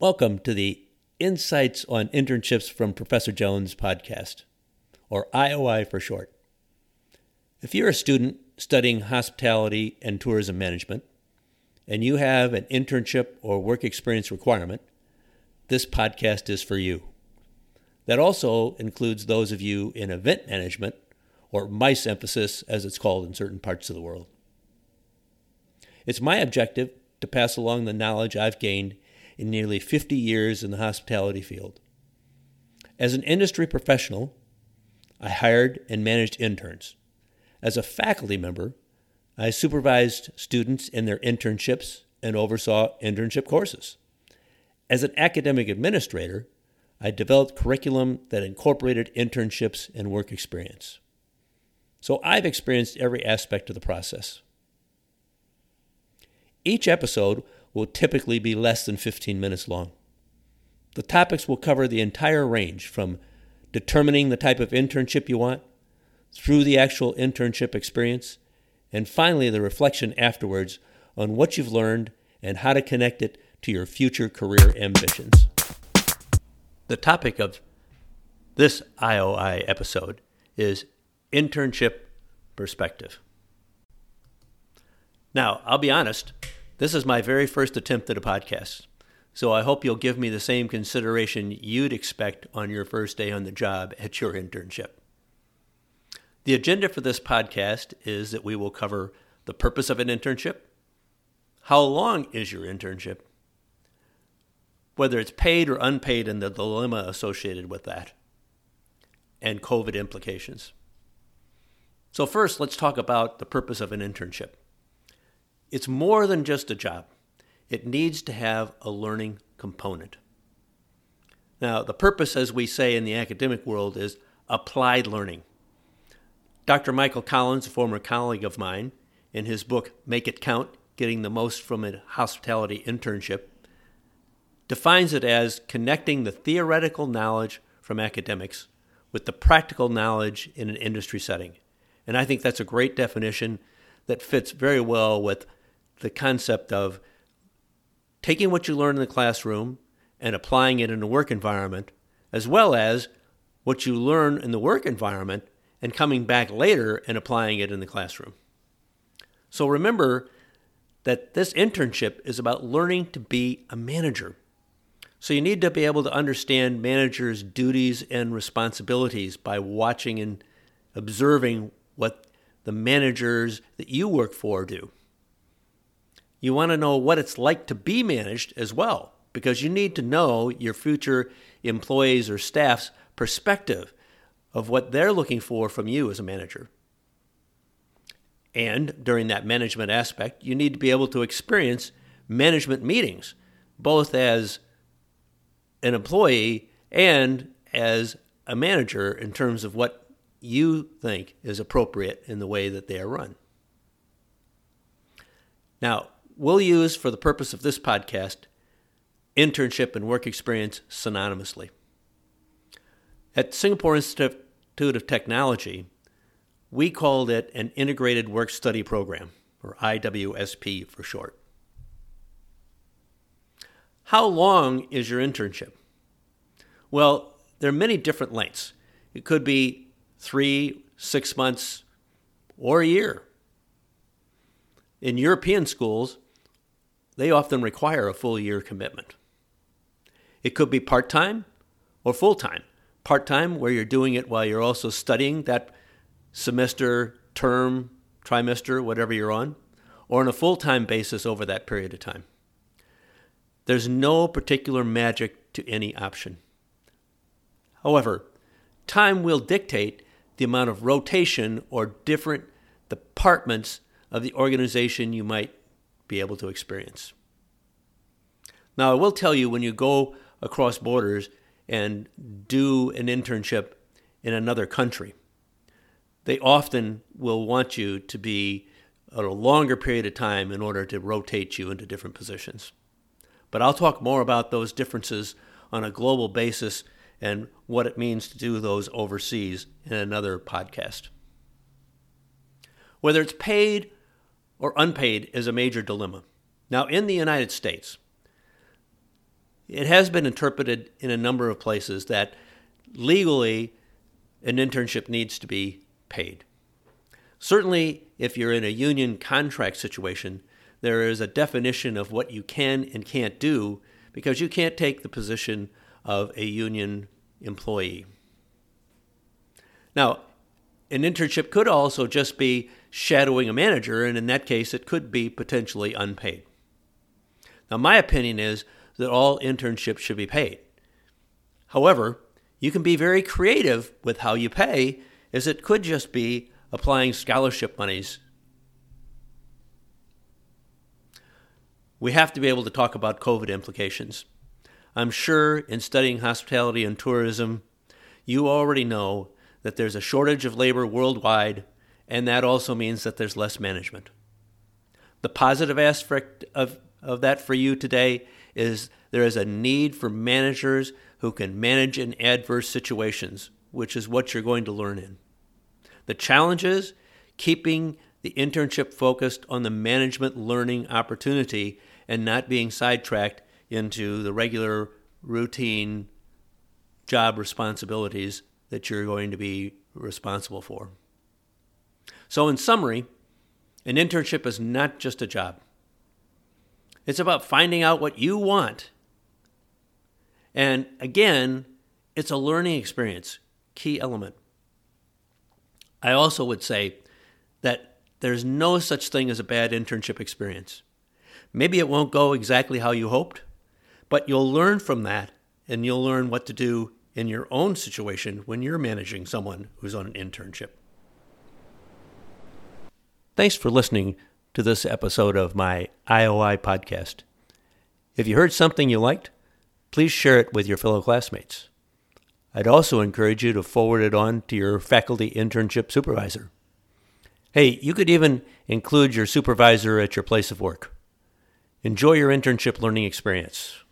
Welcome to the Insights on Internships from Professor Jones podcast, or IOI for short. If you're a student studying hospitality and tourism management, and you have an internship or work experience requirement, this podcast is for you. That also includes those of you in event management, or MICE emphasis as it's called in certain parts of the world. It's my objective to pass along the knowledge I've gained in nearly 50 years in the hospitality field. As an industry professional, I hired and managed interns. As a faculty member, I supervised students in their internships and oversaw internship courses. As an academic administrator, I developed curriculum that incorporated internships and work experience. So I've experienced every aspect of the process. Each episode will typically be less than 15 minutes long. The topics will cover the entire range from determining the type of internship you want, through the actual internship experience, and finally the reflection afterwards on what you've learned and how to connect it to your future career ambitions. The topic of this IOI episode is internship perspective. Now, I'll be honest, this is my very first attempt at a podcast, so I hope you'll give me the same consideration you'd expect on your first day on the job at your internship. The agenda for this podcast is that we will cover the purpose of an internship, how long is your internship, whether it's paid or unpaid, and the dilemma associated with that, and COVID implications. So, first, let's talk about the purpose of an internship. It's more than just a job, it needs to have a learning component. Now, the purpose, as we say in the academic world, is applied learning. Dr. Michael Collins, a former colleague of mine, in his book Make It Count Getting the Most from a Hospitality Internship, defines it as connecting the theoretical knowledge from academics with the practical knowledge in an industry setting. And I think that's a great definition that fits very well with the concept of taking what you learn in the classroom and applying it in a work environment, as well as what you learn in the work environment and coming back later and applying it in the classroom. So remember that this internship is about learning to be a manager. So you need to be able to understand managers' duties and responsibilities by watching and observing what the managers that you work for do. You want to know what it's like to be managed as well, because you need to know your future employees or staff's perspective of what they're looking for from you as a manager. And during that management aspect, you need to be able to experience management meetings, both as an employee and as a manager in terms of what you think is appropriate in the way that they are run. Now, we'll use for the purpose of this podcast internship and work experience synonymously. At Singapore Institute of Technology, we called it an Integrated Work Study Program, or IWSP for short. How long is your internship? Well, there are many different lengths. It could be three, six months, or a year. In European schools, they often require a full year commitment. It could be part time or full time. Part time, where you're doing it while you're also studying that semester, term, trimester, whatever you're on, or on a full time basis over that period of time. There's no particular magic to any option. However, time will dictate the amount of rotation or different departments of the organization you might be able to experience. Now, I will tell you when you go across borders and do an internship in another country, they often will want you to be a longer period of time in order to rotate you into different positions. But I'll talk more about those differences on a global basis and what it means to do those overseas in another podcast. Whether it's paid or unpaid is a major dilemma. Now, in the United States, it has been interpreted in a number of places that legally an internship needs to be paid. Certainly, if you're in a union contract situation, there is a definition of what you can and can't do because you can't take the position of a union employee. Now, an internship could also just be shadowing a manager, and in that case, it could be potentially unpaid. Now, my opinion is that all internships should be paid. However, you can be very creative with how you pay, as it could just be applying scholarship monies. We have to be able to talk about COVID implications. I'm sure in studying hospitality and tourism, you already know that there's a shortage of labor worldwide, and that also means that there's less management. The positive aspect of, of that for you today is there is a need for managers who can manage in adverse situations, which is what you're going to learn in. The challenge is keeping the internship focused on the management learning opportunity and not being sidetracked into the regular routine job responsibilities that you're going to be responsible for. So, in summary, an internship is not just a job. It's about finding out what you want. And again, it's a learning experience, key element. I also would say that there's no such thing as a bad internship experience. Maybe it won't go exactly how you hoped, but you'll learn from that and you'll learn what to do in your own situation when you're managing someone who's on an internship. Thanks for listening to this episode of my IOI podcast. If you heard something you liked, please share it with your fellow classmates. I'd also encourage you to forward it on to your faculty internship supervisor. Hey, you could even include your supervisor at your place of work. Enjoy your internship learning experience.